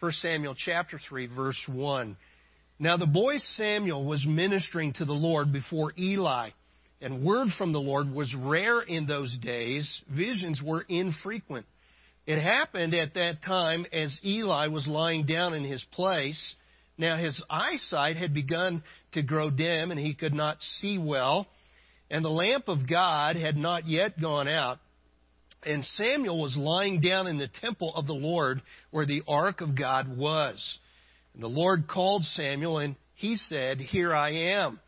1 Samuel chapter 3, verse 1. Now the boy Samuel was ministering to the Lord before Eli, and word from the Lord was rare in those days. Visions were infrequent. It happened at that time as Eli was lying down in his place. Now his eyesight had begun to grow dim, and he could not see well, and the lamp of God had not yet gone out. And Samuel was lying down in the temple of the Lord where the ark of God was. And the Lord called Samuel, and he said, Here I am.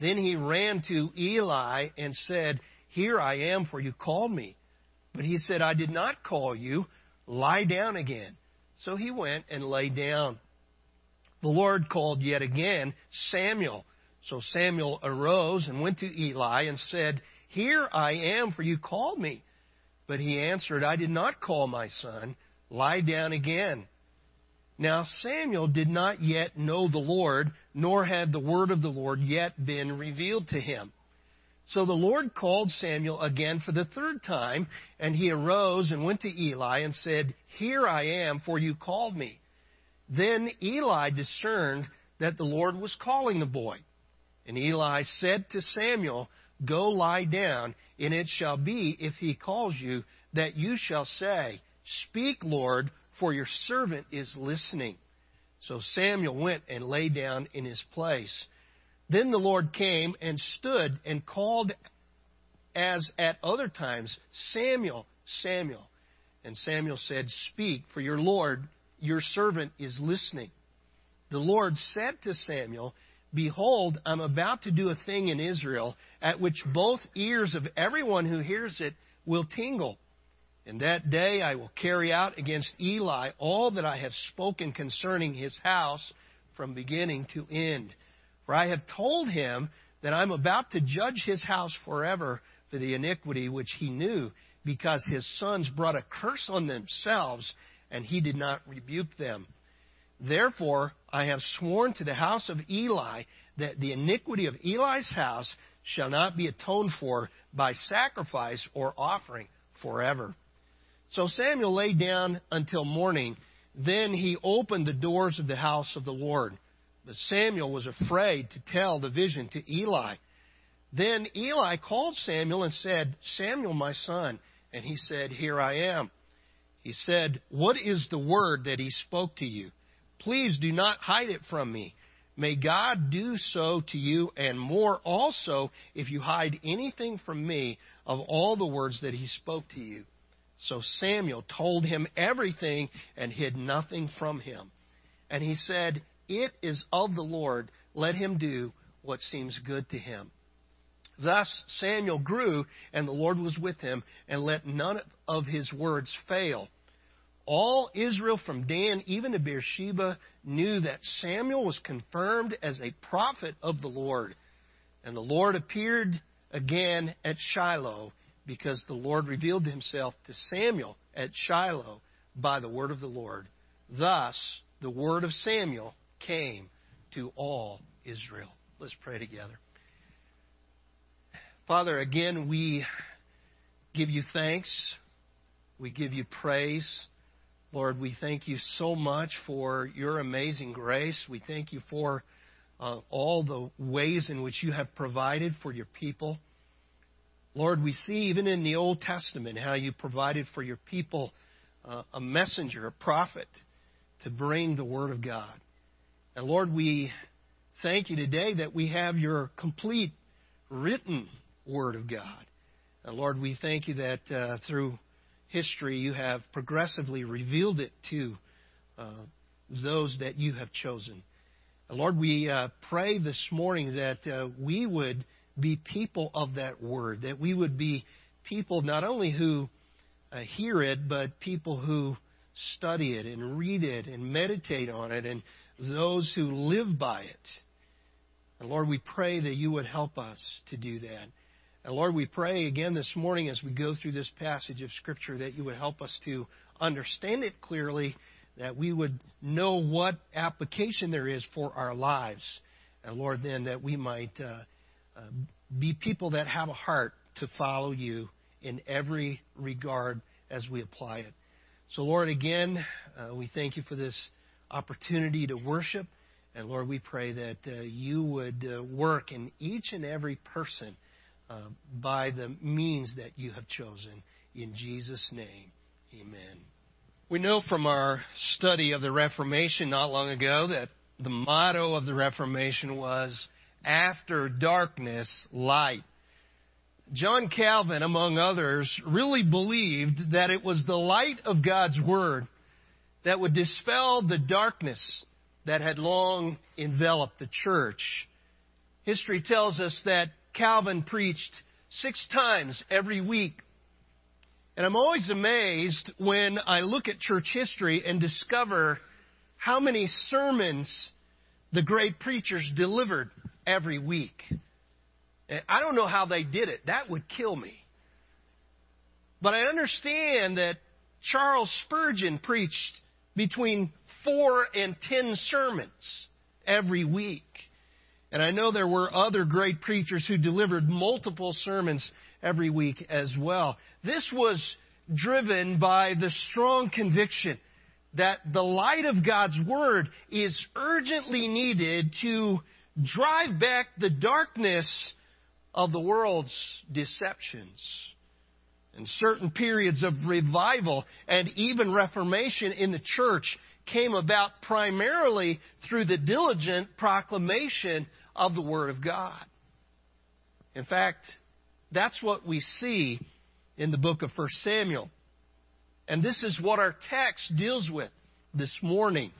Then he ran to Eli and said, Here I am, for you called me. But he said, I did not call you. Lie down again. So he went and lay down. The Lord called yet again Samuel. So Samuel arose and went to Eli and said, Here I am, for you called me. But he answered, I did not call my son. Lie down again. Now Samuel did not yet know the Lord, nor had the word of the Lord yet been revealed to him. So the Lord called Samuel again for the third time, and he arose and went to Eli and said, Here I am, for you called me. Then Eli discerned that the Lord was calling the boy. And Eli said to Samuel, Go lie down, and it shall be, if he calls you, that you shall say, Speak, Lord, for your servant is listening. So Samuel went and lay down in his place. Then the Lord came and stood and called as at other times, Samuel, Samuel. And Samuel said, Speak, for your Lord, your servant, is listening. The Lord said to Samuel, Behold, I'm about to do a thing in Israel at which both ears of everyone who hears it will tingle. In that day I will carry out against Eli all that I have spoken concerning his house from beginning to end. For I have told him that I'm about to judge his house forever for the iniquity which he knew, because his sons brought a curse on themselves, and he did not rebuke them. Therefore, I have sworn to the house of Eli that the iniquity of Eli's house shall not be atoned for by sacrifice or offering forever. So Samuel lay down until morning. Then he opened the doors of the house of the Lord. But Samuel was afraid to tell the vision to Eli. Then Eli called Samuel and said, Samuel, my son. And he said, Here I am. He said, What is the word that he spoke to you? Please do not hide it from me. May God do so to you and more also if you hide anything from me of all the words that he spoke to you. So Samuel told him everything and hid nothing from him. And he said, It is of the Lord. Let him do what seems good to him. Thus Samuel grew, and the Lord was with him, and let none of his words fail. All Israel from Dan even to Beersheba knew that Samuel was confirmed as a prophet of the Lord. And the Lord appeared again at Shiloh because the Lord revealed himself to Samuel at Shiloh by the word of the Lord. Thus, the word of Samuel came to all Israel. Let's pray together. Father, again, we give you thanks. We give you praise. Lord, we thank you so much for your amazing grace. We thank you for uh, all the ways in which you have provided for your people. Lord, we see even in the Old Testament how you provided for your people uh, a messenger, a prophet, to bring the Word of God. And Lord, we thank you today that we have your complete written Word of God. And Lord, we thank you that uh, through history, you have progressively revealed it to uh, those that you have chosen. Lord, we uh, pray this morning that uh, we would be people of that word, that we would be people not only who uh, hear it, but people who study it and read it and meditate on it, and those who live by it. And Lord, we pray that you would help us to do that. And Lord, we pray again this morning as we go through this passage of Scripture that you would help us to understand it clearly, that we would know what application there is for our lives. And Lord, then that we might uh, uh, be people that have a heart to follow you in every regard as we apply it. So, Lord, again, uh, we thank you for this opportunity to worship. And Lord, we pray that uh, you would uh, work in each and every person uh, by the means that you have chosen. In Jesus' name, amen. We know from our study of the Reformation not long ago that the motto of the Reformation was after darkness, light. John Calvin, among others, really believed that it was the light of God's Word that would dispel the darkness that had long enveloped the church. History tells us that Calvin preached six times every week. And I'm always amazed when I look at church history and discover how many sermons the great preachers delivered every week. I don't know how they did it. That would kill me. But I understand that Charles Spurgeon preached between four and ten sermons every week. And I know there were other great preachers who delivered multiple sermons every week as well. This was driven by the strong conviction that the light of God's Word is urgently needed to drive back the darkness of the world's deceptions. And certain periods of revival and even reformation in the church came about primarily through the diligent proclamation of the Word of God. In fact, that's what we see in the book of 1 Samuel. And this is what our text deals with this morning.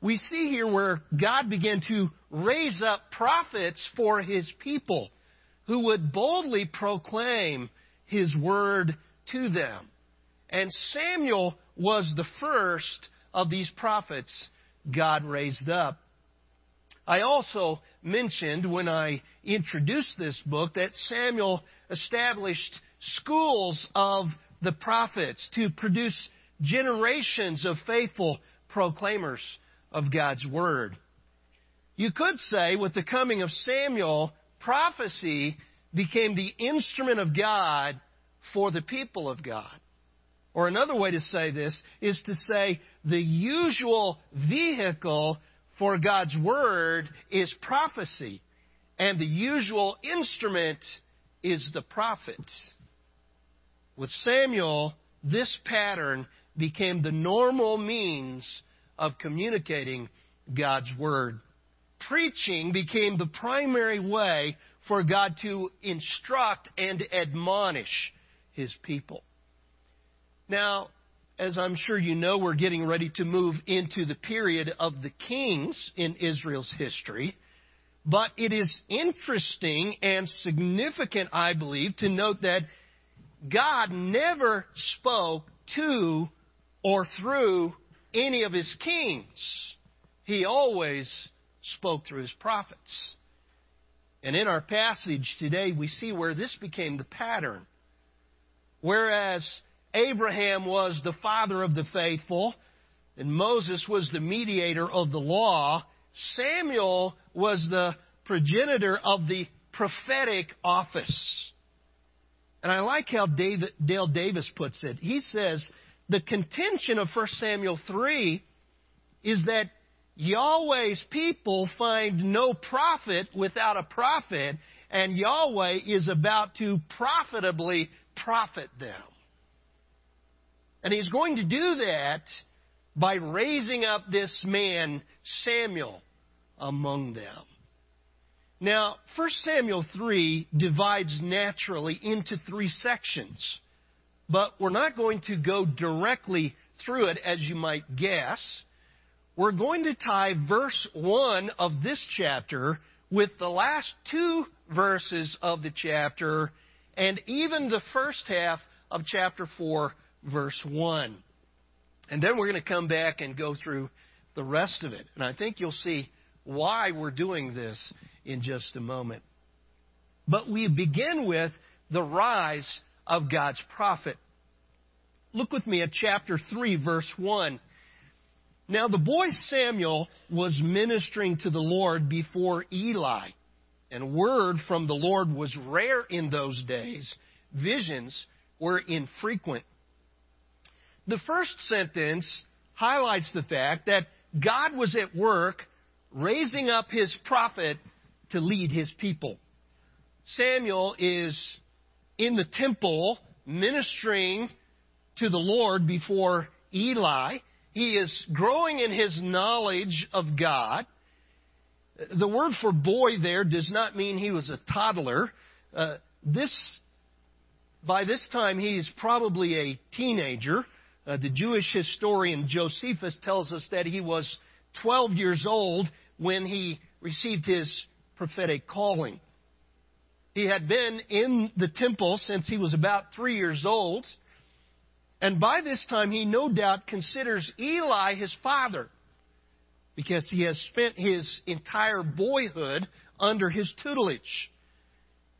We see here where God began to raise up prophets for his people who would boldly proclaim his word to them. And Samuel was the first of these prophets God raised up. I also mentioned when I introduced this book that Samuel established schools of the prophets to produce generations of faithful proclaimers of God's Word. You could say, with the coming of Samuel, prophecy became the instrument of God for the people of God. Or another way to say this is to say the usual vehicle for God's Word is prophecy, and the usual instrument is the prophet. With Samuel, this pattern became the normal means of communicating God's Word. Preaching became the primary way for God to instruct and admonish His people. Now, as I'm sure you know, we're getting ready to move into the period of the kings in Israel's history. But it is interesting and significant, I believe, to note that God never spoke to or through any of his kings. He always spoke through his prophets. And in our passage today, we see where this became the pattern. Whereas Abraham was the father of the faithful, and Moses was the mediator of the law, Samuel was the progenitor of the prophetic office. And I like how David, Dale Davis puts it. He says, the contention of 1 Samuel 3 is that Yahweh's people find no profit without a prophet, and Yahweh is about to profitably profit them. And he's going to do that by raising up this man, Samuel, among them. Now, 1 Samuel 3 divides naturally into three sections, but we're not going to go directly through it as you might guess. We're going to tie verse 1 of this chapter with the last two verses of the chapter and even the first half of chapter 4, verse 1. And then we're going to come back and go through the rest of it. And I think you'll see why we're doing this in just a moment. But we begin with the rise of God's prophet. Look with me at chapter 3, verse 1. Now the boy Samuel was ministering to the Lord before Eli, and word from the Lord was rare in those days. Visions were infrequent. The first sentence highlights the fact that God was at work raising up his prophet to lead his people. Samuel is in the temple ministering to the Lord before Eli. He is growing in his knowledge of God. The word for boy there does not mean he was a toddler. Uh, this, by this time, he is probably a teenager. Uh, the Jewish historian Josephus tells us that he was 12 years old when he received his prophetic calling. He had been in the temple since he was about three years old. And by this time, he no doubt considers Eli his father because he has spent his entire boyhood under his tutelage.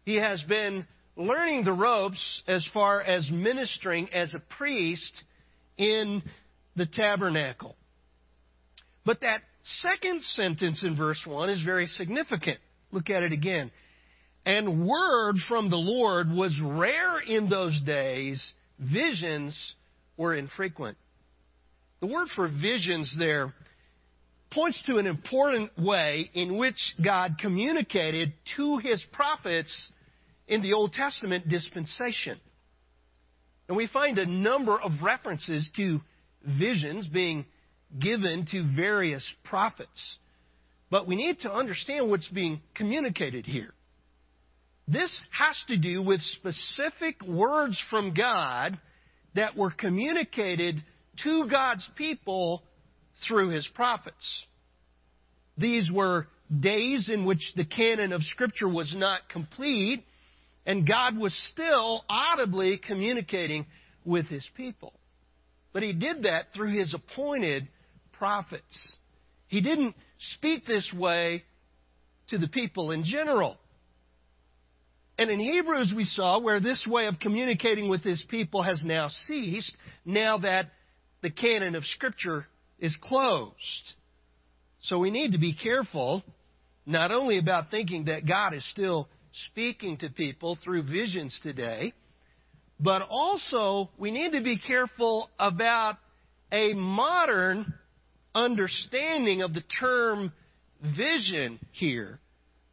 He has been learning the ropes as far as ministering as a priest in the tabernacle. But that second sentence in verse 1 is very significant. Look at it again. And word from the Lord was rare in those days, visions were infrequent. The word for visions there points to an important way in which God communicated to his prophets in the Old Testament dispensation. And we find a number of references to visions being given to various prophets. But we need to understand what's being communicated here. This has to do with specific words from God that were communicated to God's people through his prophets. These were days in which the canon of Scripture was not complete, and God was still audibly communicating with his people. But he did that through his appointed prophets. He didn't speak this way to the people in general. And in Hebrews, we saw where this way of communicating with his people has now ceased, now that the canon of Scripture is closed. So we need to be careful not only about thinking that God is still speaking to people through visions today, but also we need to be careful about a modern understanding of the term vision here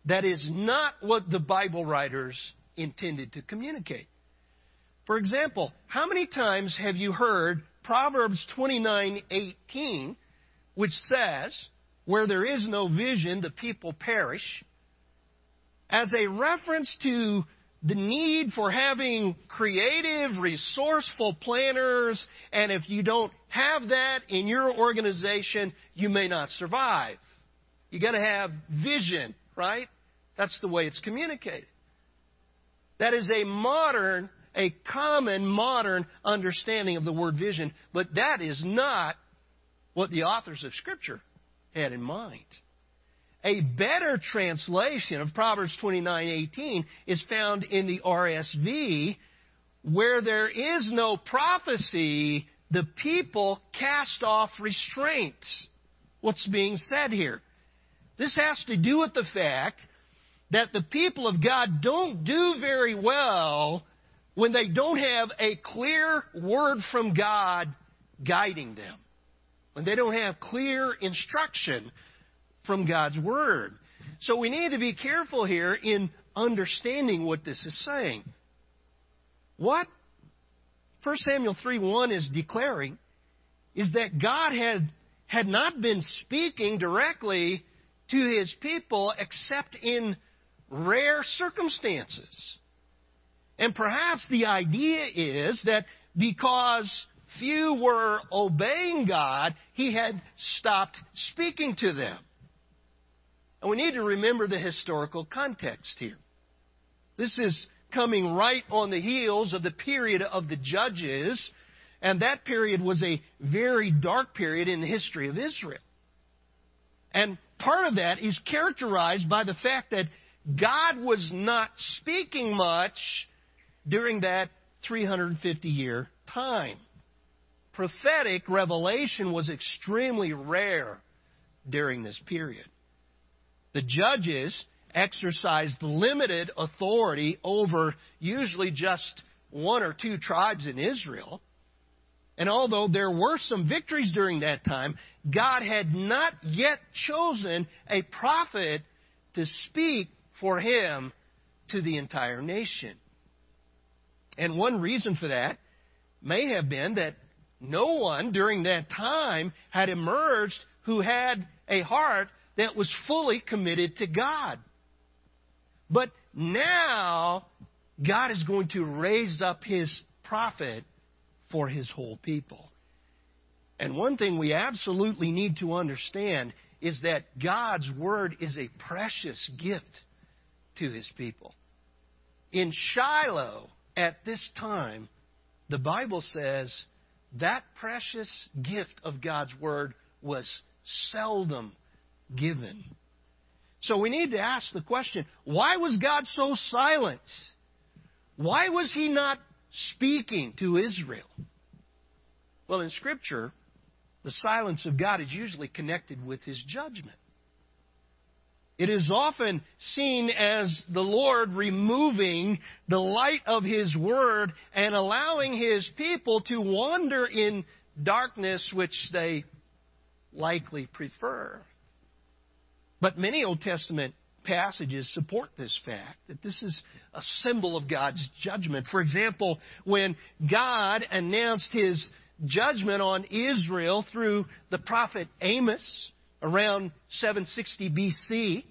that is not what the Bible writers intended to communicate. For example, how many times have you heard Proverbs 29:18 which says, "Where there is no vision, the people perish," as a reference to the need for having creative, resourceful planners, and if you don't have that in your organization, you may not survive. You got to have vision, right? That's the way it's communicated. That is a modern, a common modern understanding of the word vision, but that is not what the authors of Scripture had in mind. A better translation of Proverbs 29:18 is found in the RSV where there is no prophecy the people cast off restraint. What's being said here? This has to do with the fact that the people of God don't do very well when they don't have a clear word from God guiding them. When they don't have clear instruction from God's Word. So we need to be careful here in understanding what this is saying. What 1 Samuel 3 1 is declaring is that God had, had not been speaking directly to his people except in rare circumstances. And perhaps the idea is that because few were obeying God, he had stopped speaking to them. And we need to remember the historical context here. This is coming right on the heels of the period of the judges, and that period was a very dark period in the history of Israel. And part of that is characterized by the fact that God was not speaking much during that 350 year time. Prophetic revelation was extremely rare during this period. The judges exercised limited authority over usually just one or two tribes in Israel. And although there were some victories during that time, God had not yet chosen a prophet to speak for him to the entire nation. And one reason for that may have been that no one during that time had emerged who had a heart that was fully committed to God. But now, God is going to raise up His prophet for His whole people. And one thing we absolutely need to understand is that God's Word is a precious gift to His people. In Shiloh, at this time, the Bible says that precious gift of God's Word was seldom given. So we need to ask the question why was God so silent? Why was He not speaking to Israel? Well, in Scripture, the silence of God is usually connected with His judgment. It is often seen as the Lord removing the light of His Word and allowing His people to wander in darkness, which they likely prefer. But many Old Testament passages support this fact that this is a symbol of God's judgment. For example, when God announced his judgment on Israel through the prophet Amos around 760 BC,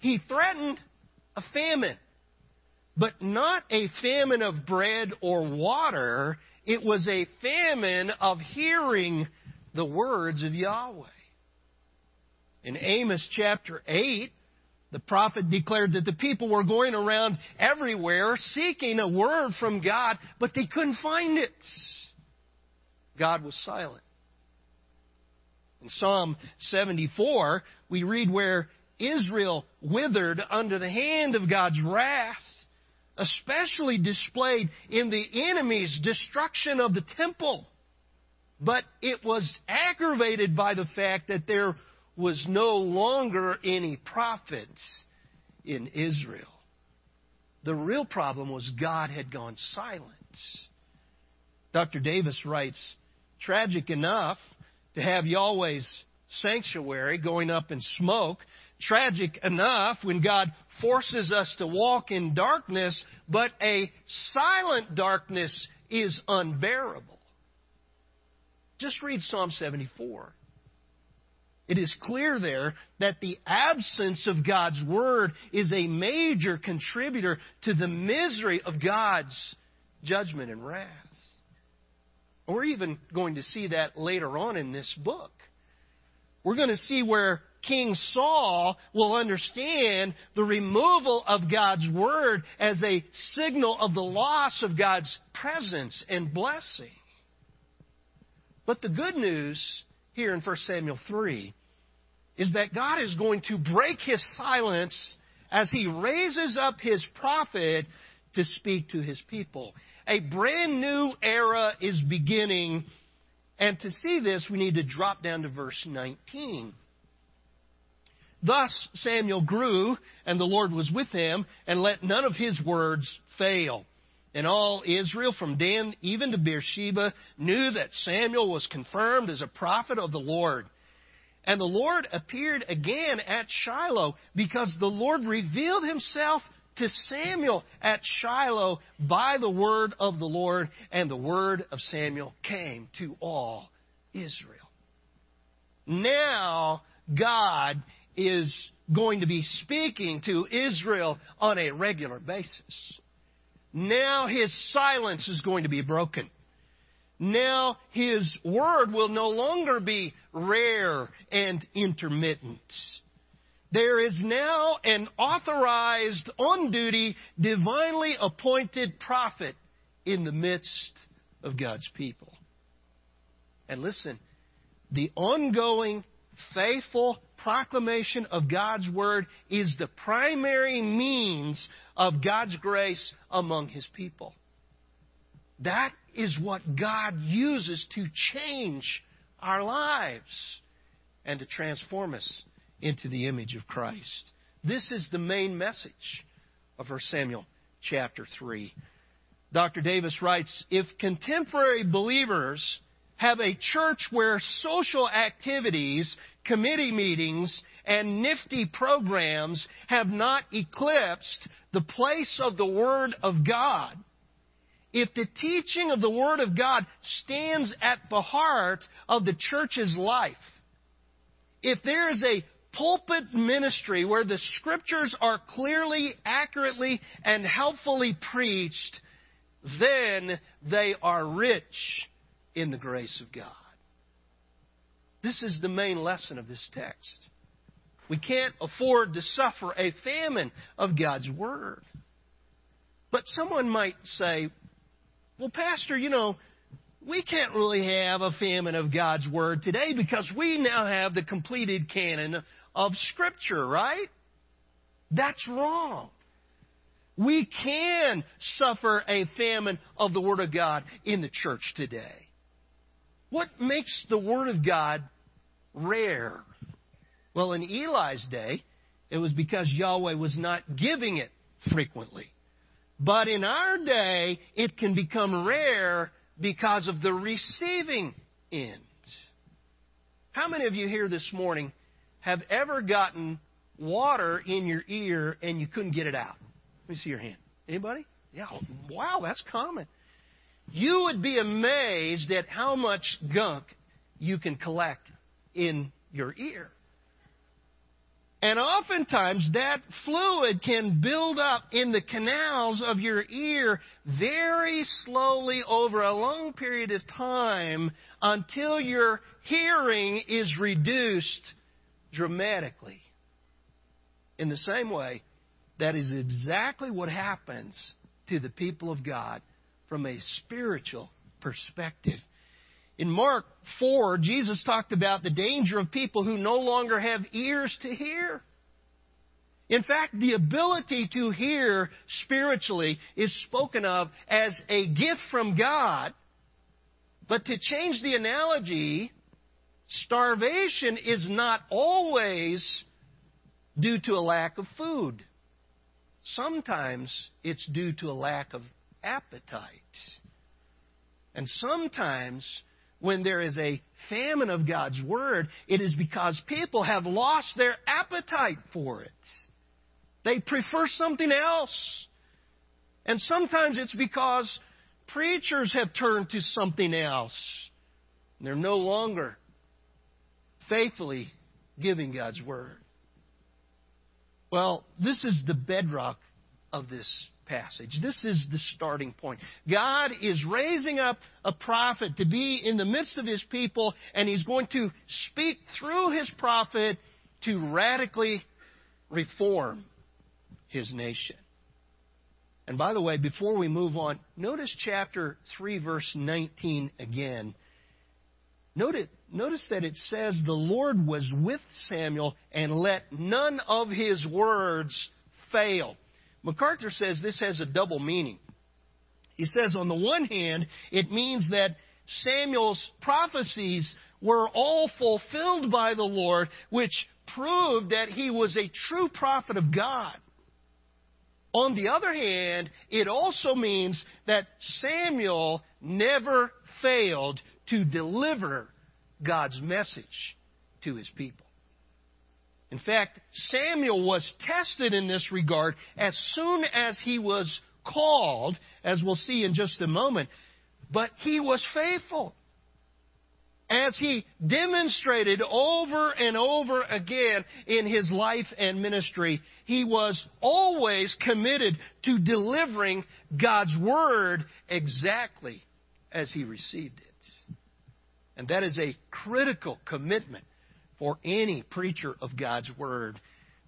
he threatened a famine. But not a famine of bread or water. It was a famine of hearing the words of Yahweh. In Amos chapter 8, the prophet declared that the people were going around everywhere seeking a word from God, but they couldn't find it. God was silent. In Psalm 74, we read where Israel withered under the hand of God's wrath, especially displayed in the enemy's destruction of the temple. But it was aggravated by the fact that there was no longer any prophets in Israel. The real problem was God had gone silent. Dr. Davis writes, tragic enough to have Yahweh's sanctuary going up in smoke tragic enough when God forces us to walk in darkness, but a silent darkness is unbearable. Just read Psalm 74. It is clear there that the absence of God's Word is a major contributor to the misery of God's judgment and wrath. We're even going to see that later on in this book. We're going to see where King Saul will understand the removal of God's word as a signal of the loss of God's presence and blessing. But the good news here in 1 Samuel 3 is that God is going to break his silence as he raises up his prophet to speak to his people. A brand new era is beginning, and to see this, we need to drop down to verse 19. Thus Samuel grew, and the Lord was with him, and let none of his words fail. And all Israel, from Dan even to Beersheba, knew that Samuel was confirmed as a prophet of the Lord. And the Lord appeared again at Shiloh, because the Lord revealed himself to Samuel at Shiloh by the word of the Lord, and the word of Samuel came to all Israel. Now, God is going to be speaking to Israel on a regular basis. Now his silence is going to be broken. Now his word will no longer be rare and intermittent. There is now an authorized, on duty, divinely appointed prophet in the midst of God's people. And listen, the ongoing, faithful proclamation of God's Word is the primary means of God's grace among His people. That is what God uses to change our lives and to transform us into the image of Christ. This is the main message of 1 Samuel chapter 3. Dr. Davis writes If contemporary believers have a church where social activities, committee meetings, and nifty programs have not eclipsed the place of the Word of God, if the teaching of the Word of God stands at the heart of the church's life, if there is a pulpit ministry where the Scriptures are clearly, accurately, and helpfully preached, then they are rich in the grace of God. This is the main lesson of this text. We can't afford to suffer a famine of God's Word. But someone might say, well, Pastor, you know, we can't really have a famine of God's Word today because we now have the completed canon of Scripture, right? That's wrong. We can suffer a famine of the Word of God in the church today. What makes the Word of God rare? Well, in Eli's day, it was because Yahweh was not giving it frequently. But in our day, it can become rare because of the receiving end. How many of you here this morning have ever gotten water in your ear and you couldn't get it out? Let me see your hand. Anybody? Yeah. Wow, that's common. You would be amazed at how much gunk you can collect in your ear. And oftentimes that fluid can build up in the canals of your ear very slowly over a long period of time until your hearing is reduced dramatically. In the same way, that is exactly what happens to the people of God from a spiritual perspective. In Mark 4, Jesus talked about the danger of people who no longer have ears to hear. In fact, the ability to hear spiritually is spoken of as a gift from God. But to change the analogy, starvation is not always due to a lack of food. Sometimes it's due to a lack of appetite. And sometimes when there is a famine of God's Word, it is because people have lost their appetite for it. They prefer something else. And sometimes it's because preachers have turned to something else. They're no longer faithfully giving God's Word. Well, this is the bedrock of this passage. This is the starting point. God is raising up a prophet to be in the midst of his people, and he's going to speak through his prophet to radically reform his nation. And by the way, before we move on, notice chapter 3, verse 19 again. Notice, notice that it says, The Lord was with Samuel and let none of his words fail. MacArthur says this has a double meaning. He says, on the one hand, it means that Samuel's prophecies were all fulfilled by the Lord, which proved that he was a true prophet of God. On the other hand, it also means that Samuel never failed to deliver God's message to his people. In fact, Samuel was tested in this regard as soon as he was called, as we'll see in just a moment. But he was faithful. As he demonstrated over and over again in his life and ministry, he was always committed to delivering God's word exactly as he received it. And that is a critical commitment for any preacher of God's Word.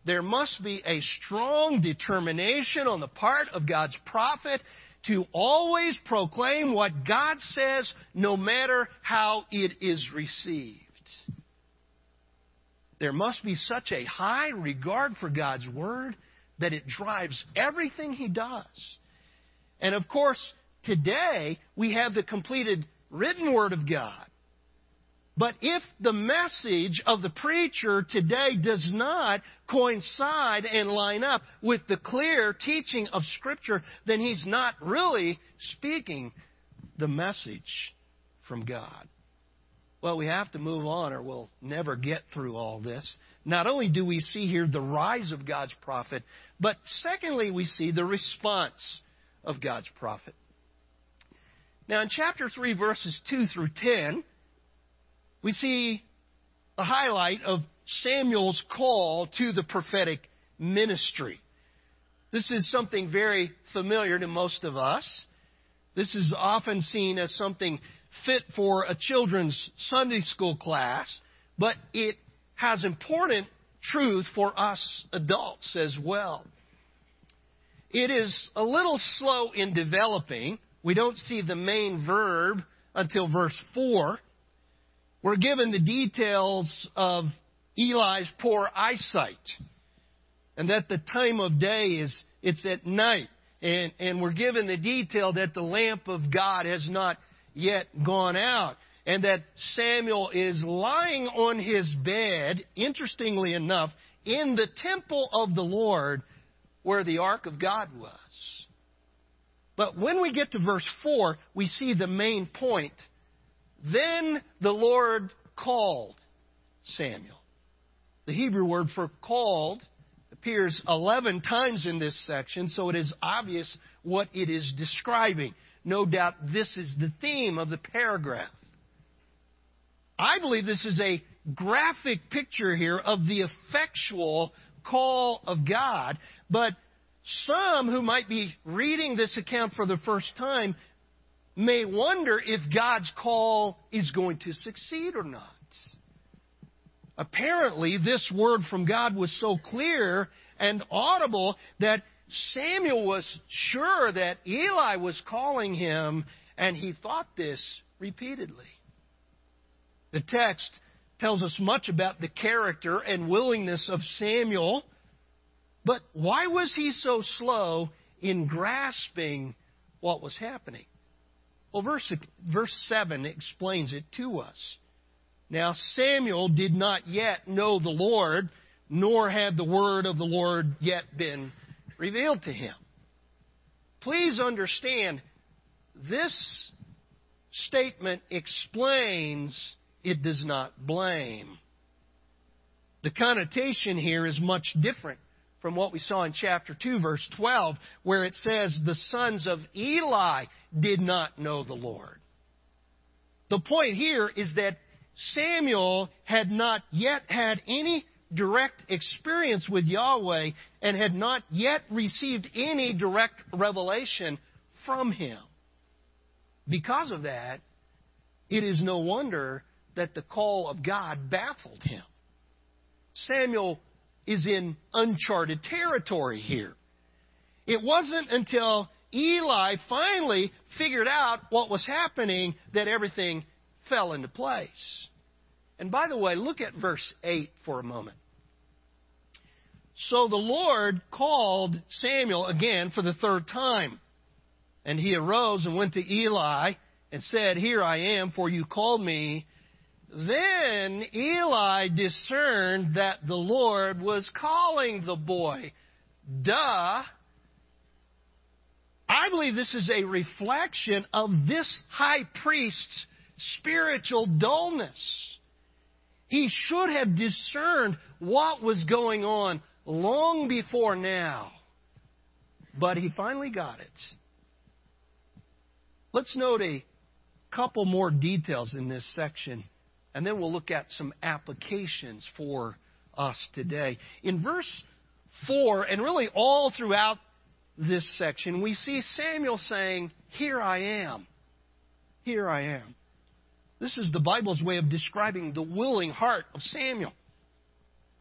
There must be a strong determination on the part of God's prophet to always proclaim what God says, no matter how it is received. There must be such a high regard for God's Word that it drives everything he does. And of course, today we have the completed written Word of God. But if the message of the preacher today does not coincide and line up with the clear teaching of Scripture, then he's not really speaking the message from God. Well, we have to move on or we'll never get through all this. Not only do we see here the rise of God's prophet, but secondly, we see the response of God's prophet. Now, in chapter 3, verses 2 through 10, we see the highlight of Samuel's call to the prophetic ministry. This is something very familiar to most of us. This is often seen as something fit for a children's Sunday school class, but it has important truth for us adults as well. It is a little slow in developing. We don't see the main verb until verse 4. We're given the details of Eli's poor eyesight and that the time of day is it's at night. And, and we're given the detail that the lamp of God has not yet gone out. And that Samuel is lying on his bed, interestingly enough, in the temple of the Lord where the ark of God was. But when we get to verse 4, we see the main point then the Lord called Samuel. The Hebrew word for called appears 11 times in this section, so it is obvious what it is describing. No doubt this is the theme of the paragraph. I believe this is a graphic picture here of the effectual call of God, but some who might be reading this account for the first time may wonder if God's call is going to succeed or not. Apparently, this word from God was so clear and audible that Samuel was sure that Eli was calling him, and he thought this repeatedly. The text tells us much about the character and willingness of Samuel, but why was he so slow in grasping what was happening? Well, verse, verse 7 explains it to us. Now, Samuel did not yet know the Lord, nor had the word of the Lord yet been revealed to him. Please understand, this statement explains, it does not blame. The connotation here is much different from what we saw in chapter 2, verse 12, where it says, The sons of Eli did not know the Lord. The point here is that Samuel had not yet had any direct experience with Yahweh and had not yet received any direct revelation from him. Because of that, it is no wonder that the call of God baffled him. Samuel is in uncharted territory here. It wasn't until Eli finally figured out what was happening that everything fell into place. And by the way, look at verse 8 for a moment. So the Lord called Samuel again for the third time. And he arose and went to Eli and said, Here I am, for you called me. Then Eli discerned that the Lord was calling the boy. Duh. I believe this is a reflection of this high priest's spiritual dullness. He should have discerned what was going on long before now. But he finally got it. Let's note a couple more details in this section and then we'll look at some applications for us today. In verse 4, and really all throughout this section, we see Samuel saying, Here I am. Here I am. This is the Bible's way of describing the willing heart of Samuel.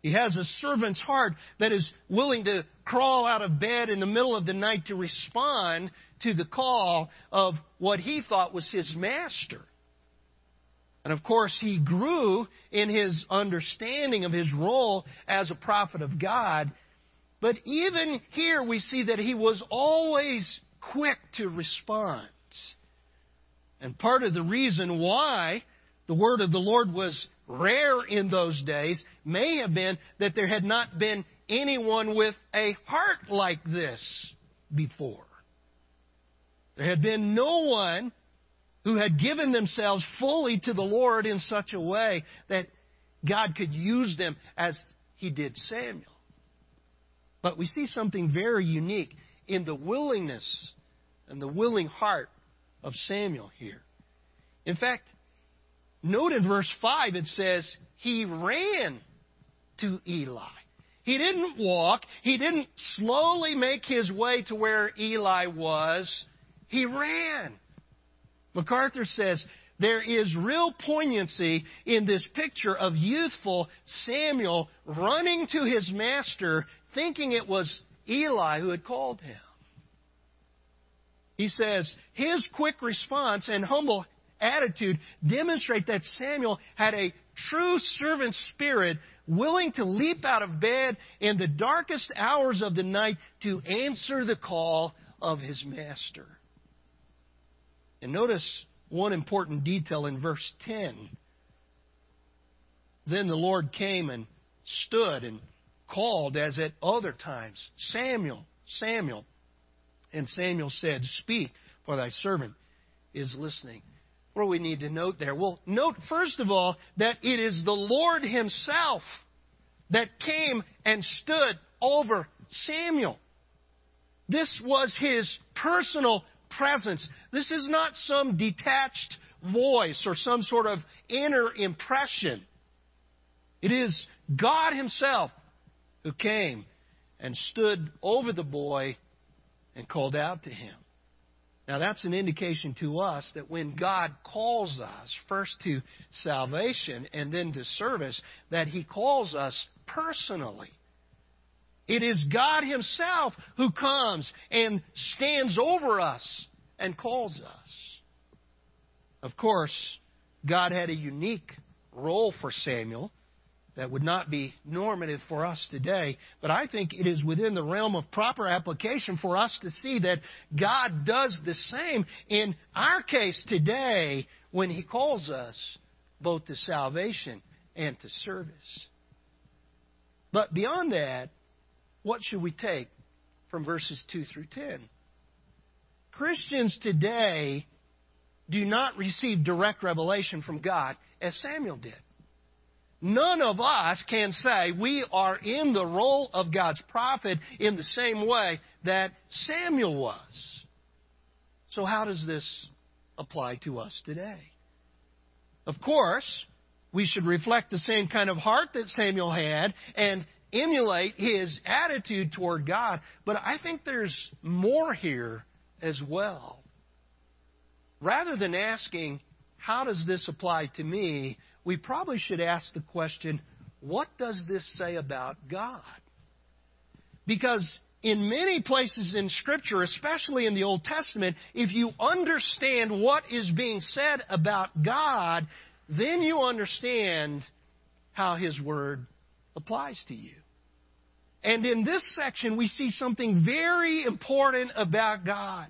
He has a servant's heart that is willing to crawl out of bed in the middle of the night to respond to the call of what he thought was his master. And of course, he grew in his understanding of his role as a prophet of God. But even here, we see that he was always quick to respond. And part of the reason why the word of the Lord was rare in those days may have been that there had not been anyone with a heart like this before. There had been no one who had given themselves fully to the Lord in such a way that God could use them as He did Samuel. But we see something very unique in the willingness and the willing heart of Samuel here. In fact, note in verse 5 it says, He ran to Eli. He didn't walk, he didn't slowly make his way to where Eli was, he ran. MacArthur says, there is real poignancy in this picture of youthful Samuel running to his master, thinking it was Eli who had called him. He says, his quick response and humble attitude demonstrate that Samuel had a true servant spirit, willing to leap out of bed in the darkest hours of the night to answer the call of his master. And notice one important detail in verse 10. Then the Lord came and stood and called as at other times, Samuel, Samuel. And Samuel said, Speak, for thy servant is listening. What do we need to note there? Well, note first of all that it is the Lord Himself that came and stood over Samuel. This was His personal presence. This is not some detached voice or some sort of inner impression. It is God Himself who came and stood over the boy and called out to him. Now, that's an indication to us that when God calls us, first to salvation and then to service, that He calls us personally. It is God Himself who comes and stands over us and calls us. Of course, God had a unique role for Samuel that would not be normative for us today, but I think it is within the realm of proper application for us to see that God does the same in our case today when He calls us both to salvation and to service. But beyond that, what should we take from verses 2 through 10? Christians today do not receive direct revelation from God as Samuel did. None of us can say we are in the role of God's prophet in the same way that Samuel was. So, how does this apply to us today? Of course, we should reflect the same kind of heart that Samuel had and emulate his attitude toward God. But I think there's more here as well. Rather than asking, how does this apply to me? We probably should ask the question, what does this say about God? Because in many places in Scripture, especially in the Old Testament, if you understand what is being said about God, then you understand how His Word applies to you. And in this section, we see something very important about God.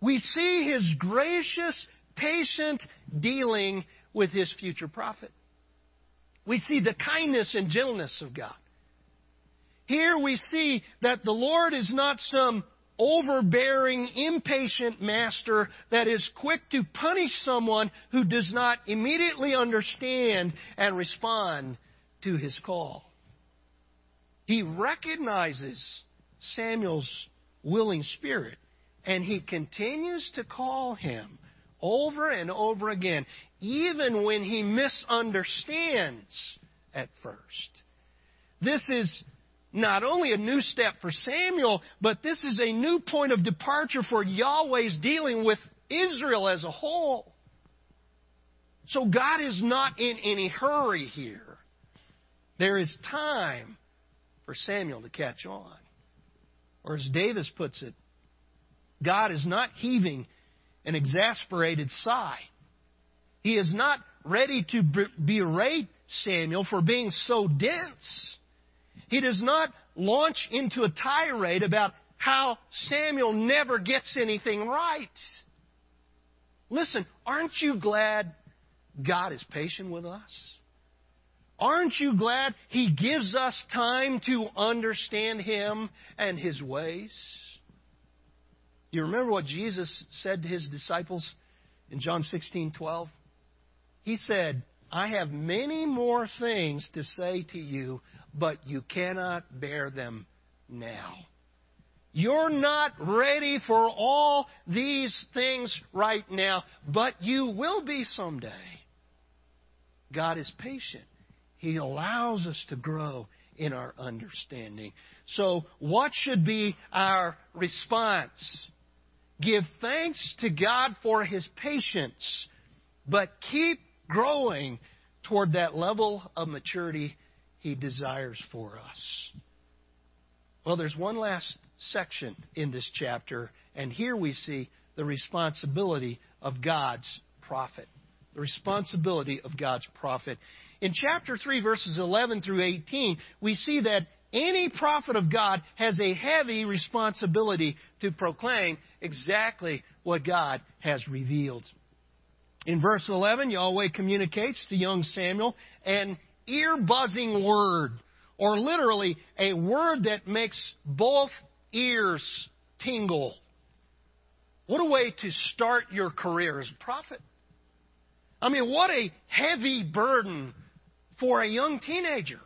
We see His gracious, patient dealing with His future prophet. We see the kindness and gentleness of God. Here we see that the Lord is not some overbearing, impatient master that is quick to punish someone who does not immediately understand and respond to his call. He recognizes Samuel's willing spirit and he continues to call him over and over again, even when he misunderstands at first. This is not only a new step for Samuel, but this is a new point of departure for Yahweh's dealing with Israel as a whole. So God is not in any hurry here. There is time for Samuel to catch on. Or as Davis puts it, God is not heaving an exasperated sigh. He is not ready to berate Samuel for being so dense. He does not launch into a tirade about how Samuel never gets anything right. Listen, aren't you glad God is patient with us? Aren't you glad He gives us time to understand Him and His ways? You remember what Jesus said to His disciples in John 16 12? He said, I have many more things to say to you, but you cannot bear them now. You're not ready for all these things right now, but you will be someday. God is patient. He allows us to grow in our understanding. So, what should be our response? Give thanks to God for His patience, but keep growing toward that level of maturity He desires for us. Well, there's one last section in this chapter, and here we see the responsibility of God's prophet. The responsibility of God's prophet. In chapter 3, verses 11 through 18, we see that any prophet of God has a heavy responsibility to proclaim exactly what God has revealed. In verse 11, Yahweh communicates to young Samuel an ear buzzing word, or literally a word that makes both ears tingle. What a way to start your career as a prophet. I mean, what a heavy burden for a young teenager.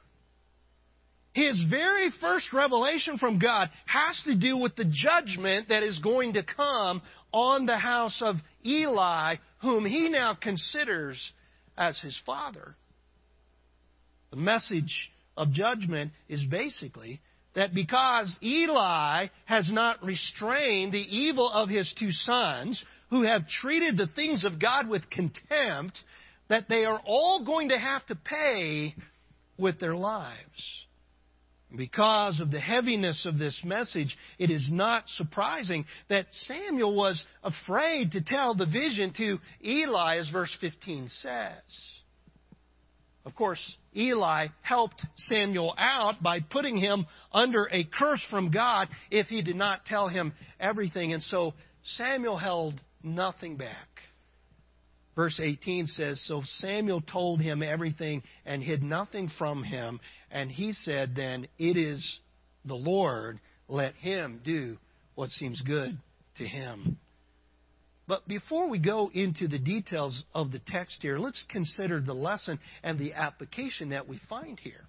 His very first revelation from God has to do with the judgment that is going to come on the house of Eli, whom he now considers as his father. The message of judgment is basically that because Eli has not restrained the evil of his two sons, who have treated the things of God with contempt, that they are all going to have to pay with their lives. Because of the heaviness of this message, it is not surprising that Samuel was afraid to tell the vision to Eli, as verse 15 says. Of course, Eli helped Samuel out by putting him under a curse from God if he did not tell him everything. And so Samuel held nothing back. Verse 18 says So Samuel told him everything and hid nothing from him. And he said, Then it is the Lord. Let him do what seems good to him. But before we go into the details of the text here, let's consider the lesson and the application that we find here.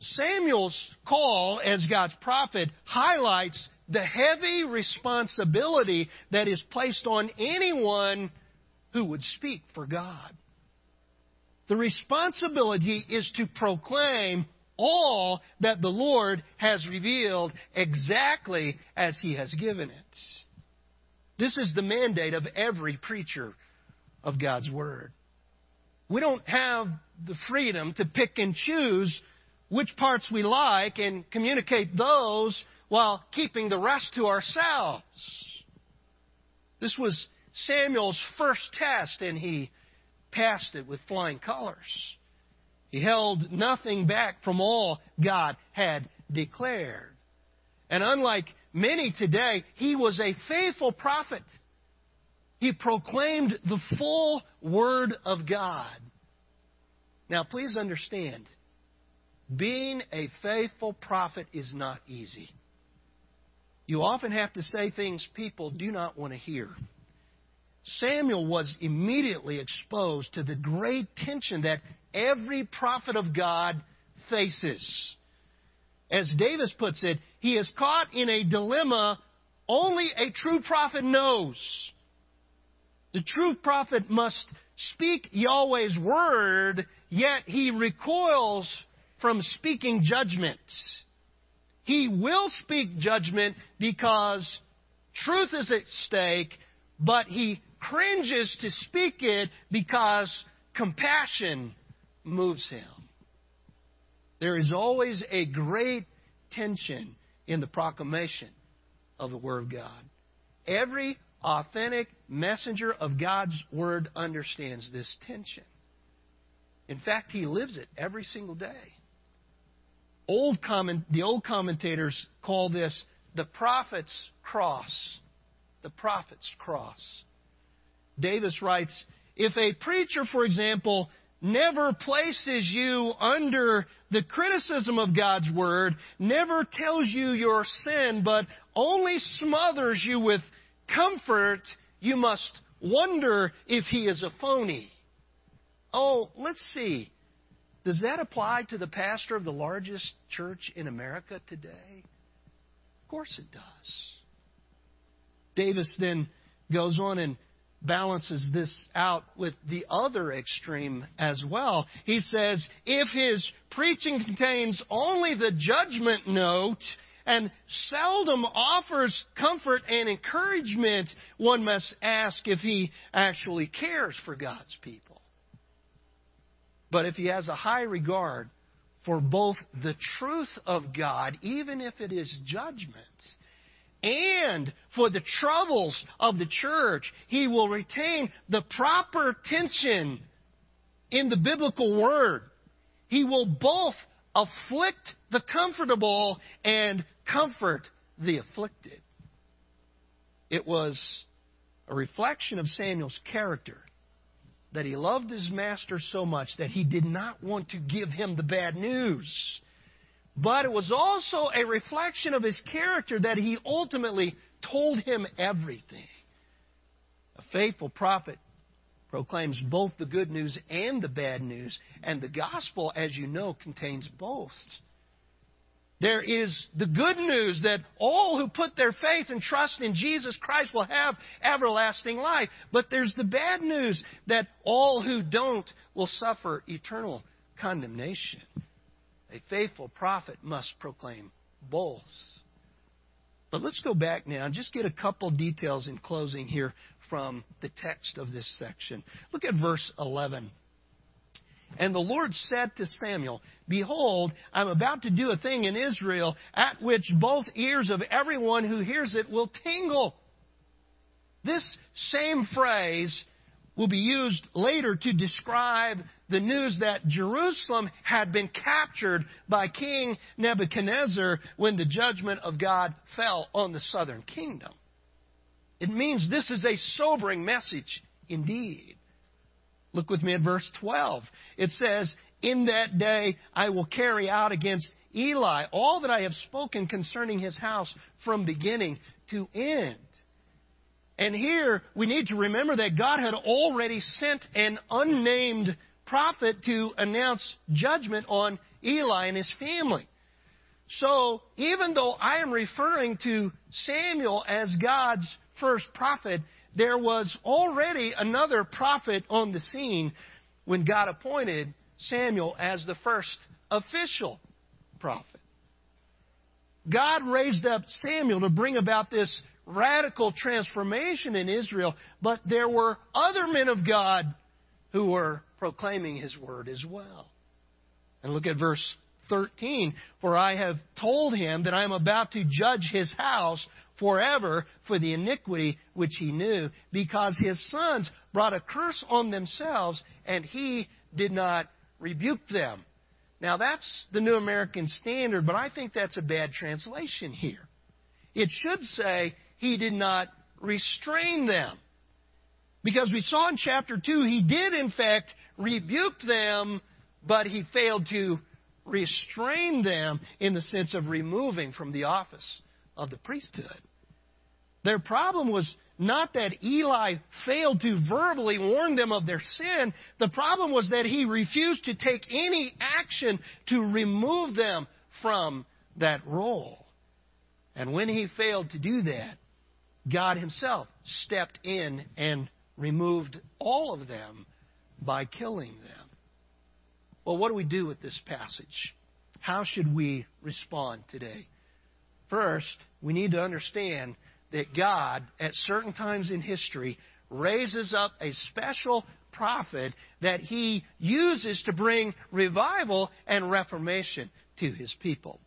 Samuel's call as God's prophet highlights the heavy responsibility that is placed on anyone who would speak for God. The responsibility is to proclaim all that the Lord has revealed exactly as He has given it. This is the mandate of every preacher of God's Word. We don't have the freedom to pick and choose which parts we like and communicate those while keeping the rest to ourselves. This was Samuel's first test, and he passed it with flying colors. He held nothing back from all God had declared. And unlike many today, he was a faithful prophet. He proclaimed the full Word of God. Now, please understand, being a faithful prophet is not easy. You often have to say things people do not want to hear. Samuel was immediately exposed to the great tension that every prophet of God faces. As Davis puts it, he is caught in a dilemma only a true prophet knows. The true prophet must speak Yahweh's word, yet he recoils from speaking judgment. He will speak judgment because truth is at stake, but he cringes to speak it because compassion moves him. There is always a great tension in the proclamation of the Word of God. Every authentic messenger of God's Word understands this tension. In fact, he lives it every single day. Old comment, the old commentators call this the prophet's cross. The prophet's cross. Davis writes, if a preacher, for example, never places you under the criticism of God's Word, never tells you your sin, but only smothers you with comfort, you must wonder if he is a phony. Oh, let's see. Does that apply to the pastor of the largest church in America today? Of course it does. Davis then goes on and balances this out with the other extreme as well. He says, if his preaching contains only the judgment note and seldom offers comfort and encouragement, one must ask if he actually cares for God's people. But if he has a high regard for both the truth of God, even if it is judgment, and for the troubles of the church, he will retain the proper tension in the biblical word. He will both afflict the comfortable and comfort the afflicted. It was a reflection of Samuel's character that he loved his master so much that he did not want to give him the bad news. But it was also a reflection of his character that he ultimately told him everything. A faithful prophet proclaims both the good news and the bad news, and the gospel, as you know, contains both. There is the good news that all who put their faith and trust in Jesus Christ will have everlasting life. But there's the bad news that all who don't will suffer eternal condemnation. A faithful prophet must proclaim both. But let's go back now and just get a couple details in closing here from the text of this section. Look at verse 11. And the Lord said to Samuel, Behold, I'm about to do a thing in Israel at which both ears of everyone who hears it will tingle. This same phrase will be used later to describe the news that Jerusalem had been captured by King Nebuchadnezzar when the judgment of God fell on the southern kingdom. It means this is a sobering message indeed. Look with me at verse 12. It says, In that day I will carry out against Eli all that I have spoken concerning his house from beginning to end. And here we need to remember that God had already sent an unnamed prophet to announce judgment on Eli and his family. So even though I am referring to Samuel as God's first prophet, there was already another prophet on the scene when God appointed Samuel as the first official prophet. God raised up Samuel to bring about this radical transformation in Israel, but there were other men of God who were proclaiming his word as well. And look at verse 13. For I have told him that I am about to judge his house forever for the iniquity which he knew, because his sons brought a curse on themselves, and he did not rebuke them. Now, that's the New American Standard, but I think that's a bad translation here. It should say, he did not restrain them. Because we saw in chapter 2, he did, in fact, rebuke them, but he failed to restrain them in the sense of removing from the office of the priesthood. Their problem was not that Eli failed to verbally warn them of their sin. The problem was that he refused to take any action to remove them from that role. And when he failed to do that, God himself stepped in and removed all of them by killing them. Well, what do we do with this passage? How should we respond today? First, we need to understand that God, at certain times in history, raises up a special prophet that he uses to bring revival and reformation to his people.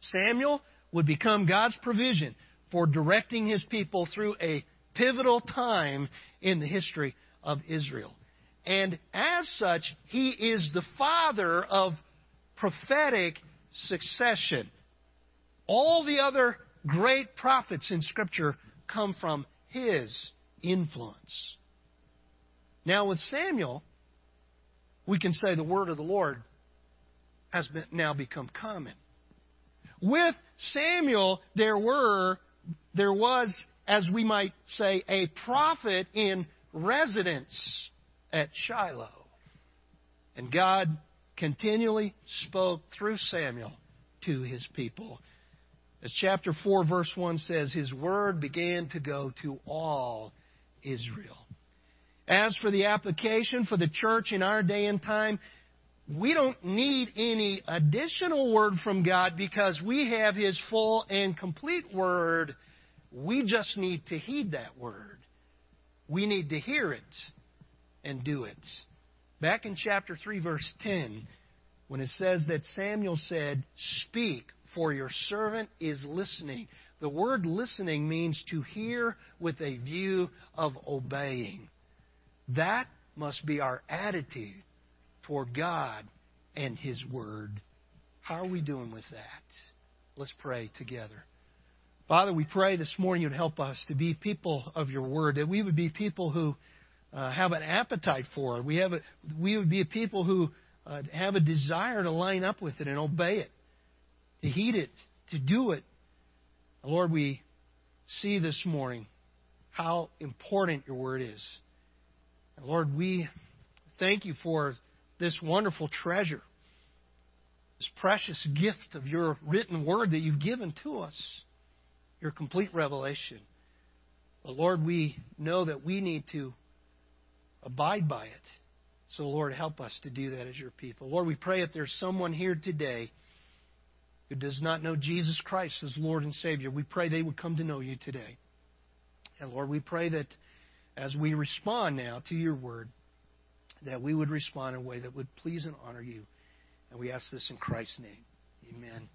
Samuel would become God's provision for directing his people through a pivotal time in the history of Israel. And as such, he is the father of prophetic succession. All the other great prophets in Scripture come from his influence. Now, with Samuel, we can say the word of the Lord has been, now become common. With Samuel, there were, there was, as we might say, a prophet in residence at Shiloh. And God continually spoke through Samuel to his people. As chapter 4, verse 1 says, his word began to go to all Israel. As for the application for the church in our day and time, we don't need any additional word from God because we have His full and complete word. We just need to heed that word. We need to hear it and do it. Back in chapter 3, verse 10, when it says that Samuel said, Speak, for your servant is listening. The word listening means to hear with a view of obeying. That must be our attitude toward God and His Word. How are we doing with that? Let's pray together. Father, we pray this morning you'd help us to be people of your Word, that we would be people who uh, have an appetite for it. We, have a, we would be people who uh, have a desire to line up with it and obey it, to heed it, to do it. Lord, we see this morning how important your Word is. And Lord, we thank you for this wonderful treasure, this precious gift of your written word that you've given to us, your complete revelation. But Lord, we know that we need to abide by it. So, Lord, help us to do that as your people. Lord, we pray if there's someone here today who does not know Jesus Christ as Lord and Savior, we pray they would come to know you today. And Lord, we pray that as we respond now to your word, that we would respond in a way that would please and honor you. And we ask this in Christ's name. Amen.